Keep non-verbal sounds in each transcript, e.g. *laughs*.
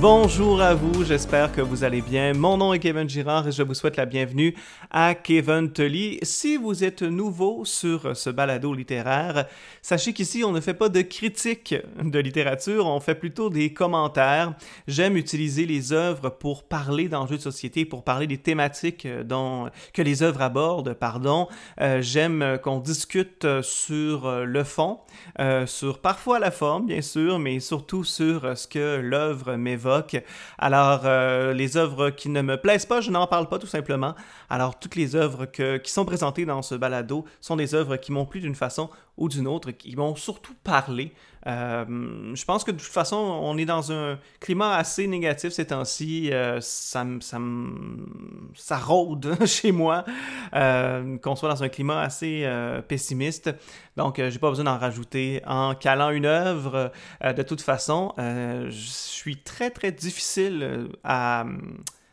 Bonjour à vous, j'espère que vous allez bien. Mon nom est Kevin Girard et je vous souhaite la bienvenue à Kevin Tully. Si vous êtes nouveau sur ce balado littéraire, sachez qu'ici on ne fait pas de critique de littérature, on fait plutôt des commentaires. J'aime utiliser les œuvres pour parler d'enjeux de société, pour parler des thématiques dont, que les œuvres abordent, pardon. Euh, J'aime qu'on discute sur le fond, euh, sur parfois la forme bien sûr, mais surtout sur ce que l'œuvre m'évoque alors, euh, les œuvres qui ne me plaisent pas, je n'en parle pas tout simplement. Alors, toutes les œuvres qui sont présentées dans ce balado sont des œuvres qui m'ont plu d'une façon ou d'une autre, qui m'ont surtout parlé. Euh, je pense que de toute façon, on est dans un climat assez négatif ces temps-ci. Euh, ça, ça, ça, rôde *laughs* chez moi, qu'on soit dans un climat assez pessimiste. Donc, j'ai pas besoin d'en rajouter. En calant une œuvre, de toute façon, je suis très, très difficile à,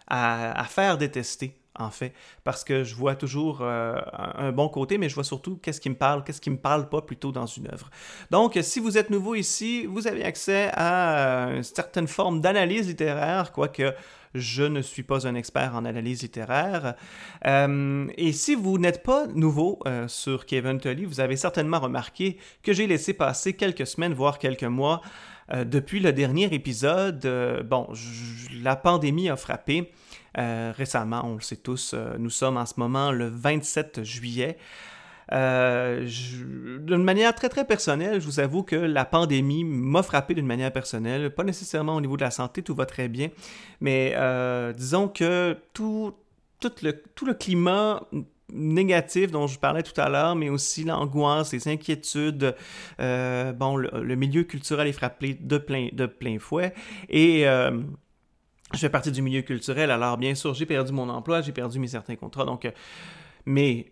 à faire détester en fait, parce que je vois toujours euh, un bon côté, mais je vois surtout qu'est-ce qui me parle, qu'est-ce qui me parle pas plutôt dans une œuvre. Donc, si vous êtes nouveau ici, vous avez accès à une certaine forme d'analyse littéraire, quoique je ne suis pas un expert en analyse littéraire. Euh, et si vous n'êtes pas nouveau euh, sur Kevin Tully, vous avez certainement remarqué que j'ai laissé passer quelques semaines, voire quelques mois, depuis le dernier épisode. bon, la pandémie a frappé. Euh, récemment, on le sait tous, euh, nous sommes en ce moment le 27 juillet. Euh, d'une manière très très personnelle, je vous avoue que la pandémie m'a frappé d'une manière personnelle, pas nécessairement au niveau de la santé, tout va très bien, mais disons que tout, le, tout le climat négatif dont je parlais tout à l'heure, mais aussi l'angoisse, les inquiétudes. bon, le, milieu culturel est frappé de plein, de plein fouet. Et je fais partie du milieu culturel, alors bien sûr, j'ai perdu mon emploi, j'ai perdu mes certains contrats, donc, euh, mais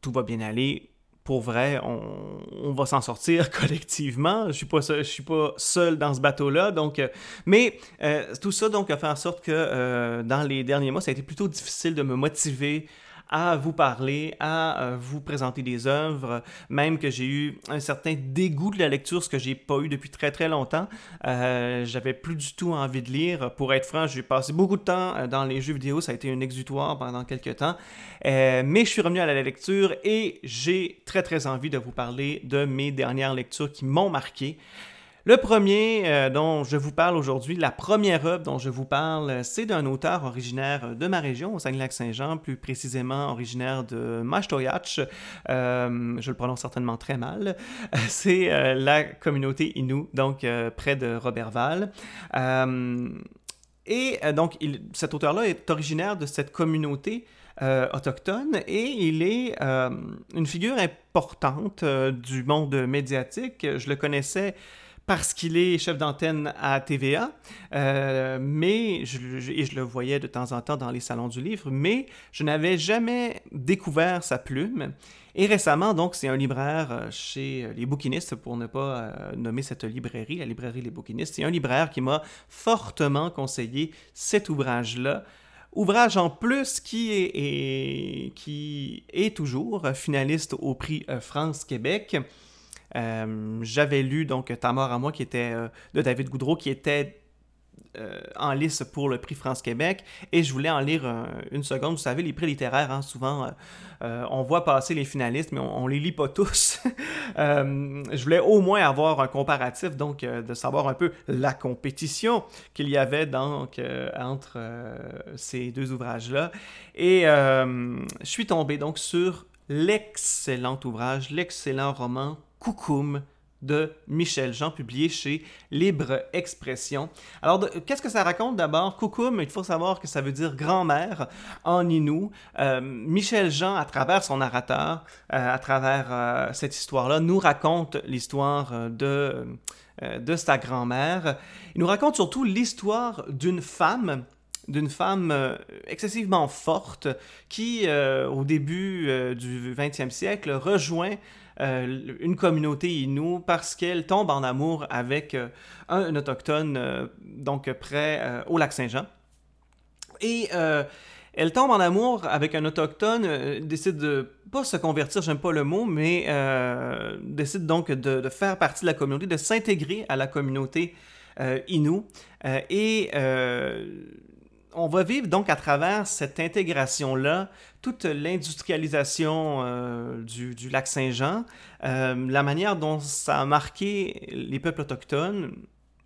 tout va bien aller. Pour vrai, on, va s'en sortir *laughs* collectivement. Je suis pas je suis pas seul dans ce bateau-là, donc. Euh, mais euh, tout ça donc a fait en sorte que dans les derniers mois, ça a été plutôt difficile de me motiver à vous parler, à euh, vous présenter des œuvres, même que j'ai eu un certain dégoût de la lecture, ce que j'ai pas eu depuis très très longtemps. Euh, j'avais plus du tout envie de lire. Pour être franc, j'ai passé beaucoup de temps euh, dans les jeux vidéo, ça a été un exutoire pendant quelques temps. mais je suis revenu à la lecture et j'ai très très envie de vous parler de mes dernières lectures qui m'ont marqué. Le premier euh, dont je vous parle aujourd'hui, la première œuvre dont je vous parle, c'est d'un auteur originaire de ma région, au Saguenay-Lac-Saint-Jean, plus précisément originaire de Mashtoyach. Euh, je le prononce certainement très mal. *laughs* C'est euh, la communauté Innu, donc près de Robertval. et donc, cet auteur-là est originaire de cette communauté autochtone et il est une figure importante du monde médiatique. Je le connaissais parce qu'il est chef d'antenne à TVA, euh, mais je, et je le voyais de temps en temps dans les salons du livre, mais je n'avais jamais découvert sa plume. Et récemment, donc, c'est un libraire euh, chez euh, les bouquinistes, pour ne pas nommer cette librairie, la librairie Les Bouquinistes. C'est un libraire qui m'a fortement conseillé cet ouvrage-là. Ouvrage en plus qui est, qui est toujours finaliste au prix France-Québec. Euh, j'avais lu donc Ta mort à moi qui était euh, de David Goudreau qui était euh, en lice pour le prix France-Québec et je voulais en lire une seconde. Vous savez, les prix littéraires, hein, souvent, on voit passer les finalistes, mais on, ne les lit pas tous. *laughs* je voulais au moins avoir un comparatif, donc de savoir un peu la compétition qu'il y avait donc entre ces deux ouvrages-là. Et je suis tombé donc sur l'excellent ouvrage, l'excellent roman Coucoum de Michel Jean, publié chez Libre Expression. Alors, qu'est-ce que ça raconte d'abord? Coucoum, il faut savoir que ça veut dire grand-mère en Inou. Euh, Michel Jean, à travers son narrateur, euh, à travers euh, cette histoire-là, nous raconte l'histoire de, de sa grand-mère. Il nous raconte surtout l'histoire d'une femme d'une femme excessivement forte qui, au début du 20e siècle, rejoint euh, une communauté Innu parce qu'elle tombe en amour avec euh, un, autochtone, euh, donc près au lac Saint-Jean. Et elle tombe en amour avec un autochtone, décide de pas se convertir, j'aime pas le mot, mais décide donc de, faire partie de la communauté, de s'intégrer à la communauté Innu. et on va vivre donc à travers cette intégration-là, toute l'industrialisation du, du, lac Saint-Jean, la manière dont ça a marqué les peuples autochtones,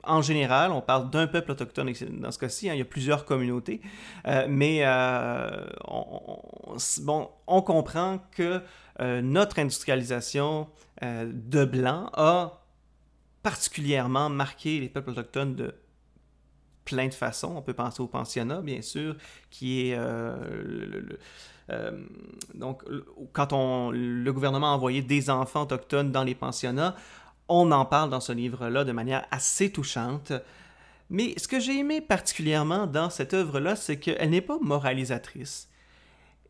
en général, on parle d'un peuple autochtone dans ce cas-ci, hein, il y a plusieurs communautés, euh, mais euh, on, bon, on comprend que euh, notre industrialisation de blanc a particulièrement marqué les peuples autochtones de plein de façons. On peut penser au pensionnat, bien sûr, qui est donc, quand on, le gouvernement a envoyé des enfants autochtones dans les pensionnats, on en parle dans ce livre-là de manière assez touchante. Mais ce que j'ai aimé particulièrement dans cette œuvre-là, c'est qu'elle n'est pas moralisatrice.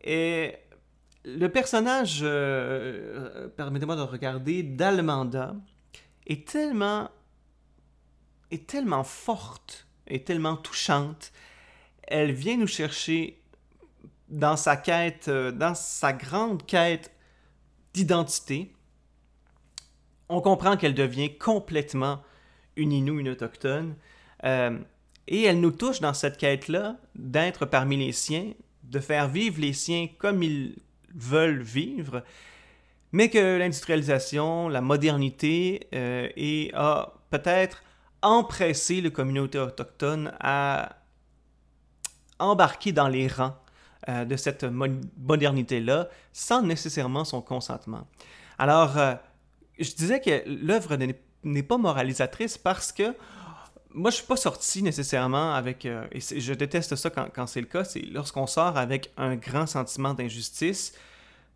Et le personnage, euh, euh, permettez-moi de regarder, d'Almanda est tellement, est tellement forte, et tellement touchante. Elle vient nous chercher dans sa quête, euh, dans sa grande quête d'identité, on comprend qu'elle devient complètement une Inou, une autochtone. Euh, et elle nous touche dans cette quête-là d'être parmi les siens, de faire vivre les siens comme ils veulent vivre, mais que l'industrialisation, la modernité euh, et a peut-être empressé les communautés autochtones à embarquer dans les rangs euh, de cette modernité-là sans nécessairement son consentement. Alors, je disais que l'œuvre n'est pas moralisatrice parce que moi, je suis pas sorti nécessairement avec, euh, et je déteste ça quand, c'est le cas, c'est lorsqu'on sort avec un grand sentiment d'injustice,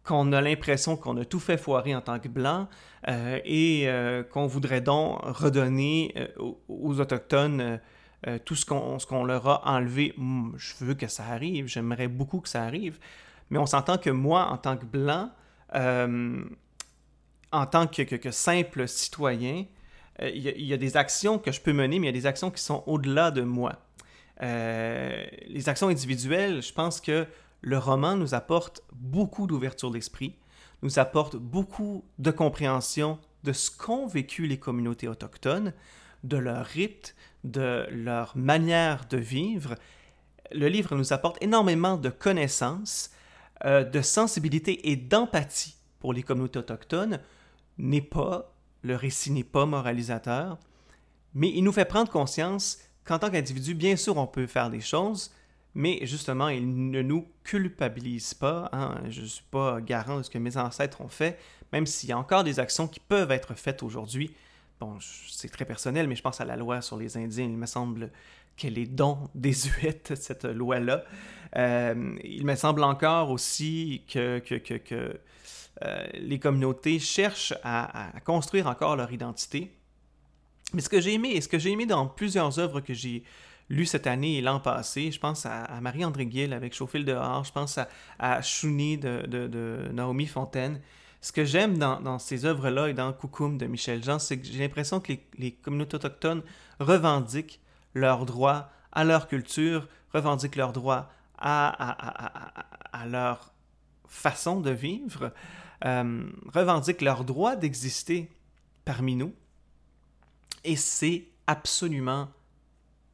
qu'on a l'impression qu'on a tout fait foirer en tant que blanc euh, et euh, qu'on voudrait donc redonner aux, Autochtones tout ce qu'on leur a enlevé. Je veux que ça arrive, j'aimerais beaucoup que ça arrive, mais on s'entend que moi, en tant que blanc, en tant que, simple citoyen, euh, il y, a des actions que je peux mener, mais il y a des actions qui sont au-delà de moi. Euh, les actions individuelles, je pense que le roman nous apporte beaucoup d'ouverture d'esprit, nous apporte beaucoup de compréhension de ce qu'ont vécu les communautés autochtones, de leurs rites, de leur manière de vivre. Le livre nous apporte énormément de connaissances, euh, de sensibilité et d'empathie pour les communautés autochtones, n'est pas, le récit n'est pas moralisateur, mais il nous fait prendre conscience qu'en tant qu'individu, bien sûr, on peut faire des choses, mais justement, il ne nous culpabilise pas. Hein. Je ne suis pas garant de ce que mes ancêtres ont fait, même s'il y a encore des actions qui peuvent être faites aujourd'hui. Bon, c'est très personnel, mais je pense à la loi sur les Indiens. Il me semble qu'elle est don *laughs* désuète, cette loi-là. Euh, il me semble encore aussi que, euh, les communautés cherchent à, construire encore leur identité. Mais ce que j'ai aimé, et ce que j'ai aimé dans plusieurs œuvres que j'ai lues cette année et l'an passé, je pense à, Marie-André Gill avec Chauffer dehors, je pense à, à Chouni de, Naomi Fontaine. Ce que j'aime dans, ces œuvres-là et dans Coucoum de Michel Jean, c'est que j'ai l'impression que les, communautés autochtones revendiquent leurs droits à leur culture, revendiquent leurs droits à, à leur façon de vivre. Euh, revendiquent leur droit d'exister parmi nous. Et c'est absolument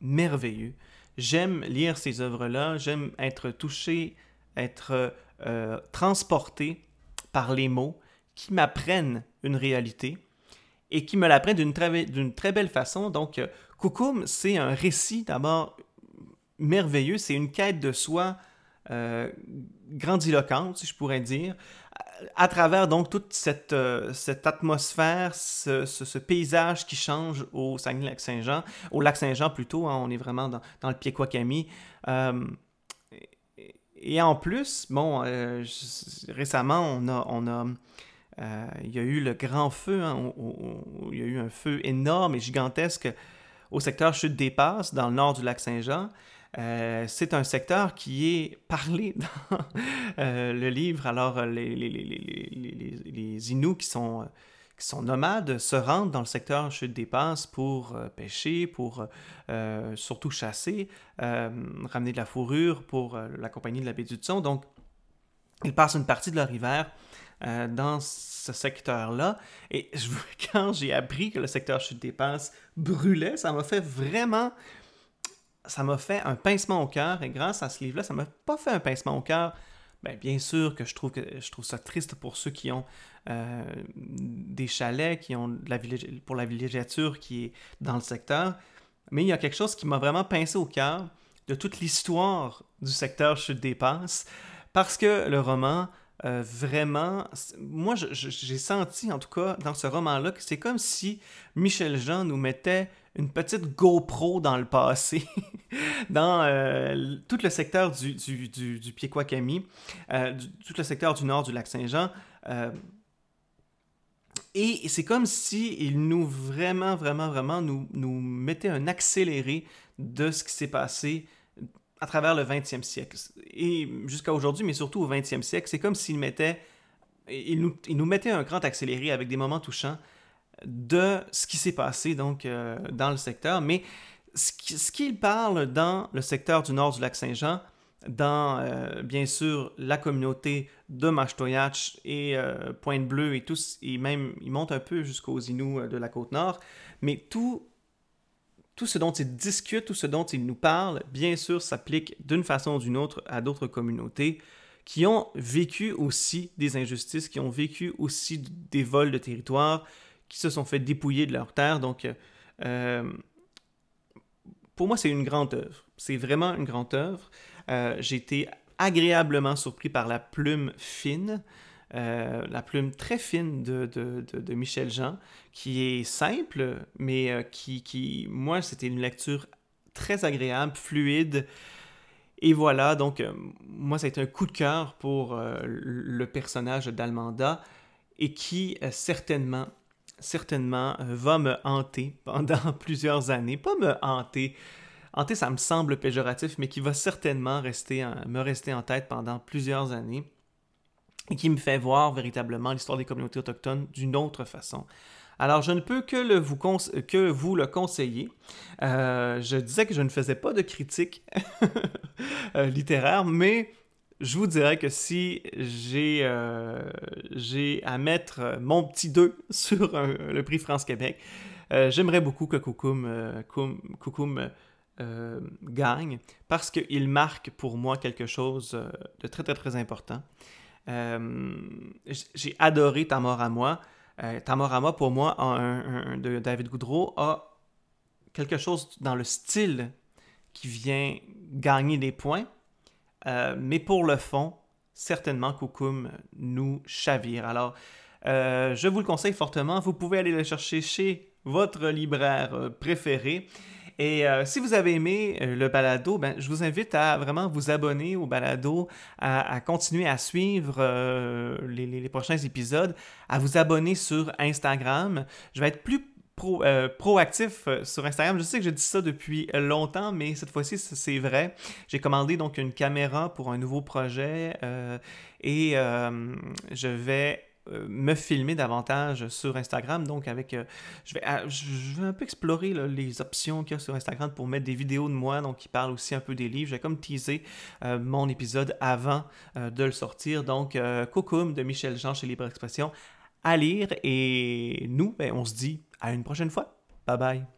merveilleux. J'aime lire ces œuvres-là, j'aime être touché, être euh, transporté par les mots qui m'apprennent une réalité et qui me l'apprennent d'une très, très, belle façon. Donc, euh, Koukoum, c'est un récit d'abord merveilleux, c'est une quête de soi grandiloquente, si je pourrais dire, à travers donc toute cette, euh, cette atmosphère, ce, paysage qui change au Saguenay-Lac-Saint-Jean, au Lac-Saint-Jean plutôt, hein, on est vraiment dans, dans le Pied-Quacami. Euh, et en plus, bon, euh, récemment, on a, on a il y a eu le grand feu, hein, il y a eu un feu énorme et gigantesque au secteur Chute des Passes, dans le nord du lac Saint-Jean. Euh, c'est un secteur qui est parlé *laughs* dans euh, le livre. Alors, les, les, les, Inuits qui sont, qui sont nomades se rendent dans le secteur chute des passes pour euh, pêcher, pour surtout chasser, ramener de la fourrure pour la compagnie de la baie du Tson. Donc, ils passent une partie de leur hiver dans ce secteur-là. Et *laughs* quand j'ai appris que le secteur chute des dépenses brûlait, ça m'a fait vraiment ça m'a fait un pincement au cœur et grâce à ce livre-là, ça m'a pas fait un pincement au cœur. Ben, bien sûr que je trouve que ça triste pour ceux qui ont euh, des chalets, qui ont la pour la villégiature qui est dans le secteur. Mais il y a quelque chose qui m'a vraiment pincé au cœur de toute l'histoire du secteur chute des parce que le roman euh, vraiment, moi j'ai senti en tout cas dans ce roman-là que c'est comme si Michel Jean nous mettait une petite GoPro dans le passé, *laughs* dans euh, tout le secteur du, du, du, du euh, tout le secteur du nord du lac Saint-Jean. Euh, et c'est comme si il nous vraiment, vraiment, vraiment nous, nous mettait un accéléré de ce qui s'est passé à travers le 20e siècle. Et jusqu'à aujourd'hui, mais surtout au 20e siècle, c'est comme s'il mettait, il nous, mettait un grand accéléré avec des moments touchants de ce qui s'est passé donc euh, dans le secteur. Mais ce qu'il parle dans le secteur du nord du lac Saint-Jean, dans euh, bien sûr la communauté de Machtoyach et euh, Pointe-Bleue et tous, et même il monte un peu jusqu'aux Inuits de la côte nord, mais tout, tout ce dont il discute, tout ce dont il nous parle, bien sûr s'applique d'une façon ou d'une autre à d'autres communautés qui ont vécu aussi des injustices, qui ont vécu aussi des vols de territoire, qui se sont fait dépouiller de leurs terres. Donc, euh, pour moi, c'est une grande œuvre. C'est vraiment une grande œuvre. Euh, j'ai été agréablement surpris par la plume fine, euh, la plume très fine de, Michel Jean, qui est simple, mais qui, qui moi, c'était une lecture très agréable, fluide. Et voilà, donc moi, ça a été un coup de cœur pour le personnage d'Almanda et qui certainement certainement, euh, va me hanter pendant *laughs* plusieurs années. Pas me hanter. Hanter, ça me semble péjoratif, mais qui va certainement rester me rester en tête pendant plusieurs années qui me fait voir véritablement l'histoire des communautés autochtones d'une autre façon. Alors, je ne peux que, vous, le conseiller. Euh, je disais que je ne faisais pas de critique *laughs* euh, littéraire, mais je vous dirais que si j'ai euh, à mettre mon petit 2 *laughs* sur le prix France-Québec, j'aimerais beaucoup que Koukoum, euh, gagne parce qu'il marque pour moi quelque chose de très très très important. J'ai adoré Ta mort à moi. Ta mort à moi, pour moi, de David Goudreau, a quelque chose dans le style qui vient gagner des points euh, mais pour le fond, certainement Koukoum nous chavire. Alors, euh, je vous le conseille fortement. Vous pouvez aller le chercher chez votre libraire euh, préféré. Et si vous avez aimé le balado, ben, je vous invite à vraiment vous abonner au balado, à, continuer à suivre les, les, prochains épisodes, à vous abonner sur Instagram. Je vais être plus euh, proactif euh, sur Instagram. Je sais que je dis ça depuis longtemps, mais cette fois-ci, c'est vrai. J'ai commandé donc une caméra pour un nouveau projet euh, et je vais me filmer davantage sur Instagram. Donc, avec, je, vais, je vais un peu explorer les options qu'il y a sur Instagram pour mettre des vidéos de moi, donc qui parlent aussi un peu des livres. J'ai comme teasé mon épisode avant de le sortir. Donc, Cocoum de Michel Jean chez Libre Expression à lire. Et nous, ben, on se dit à une prochaine fois. Bye bye.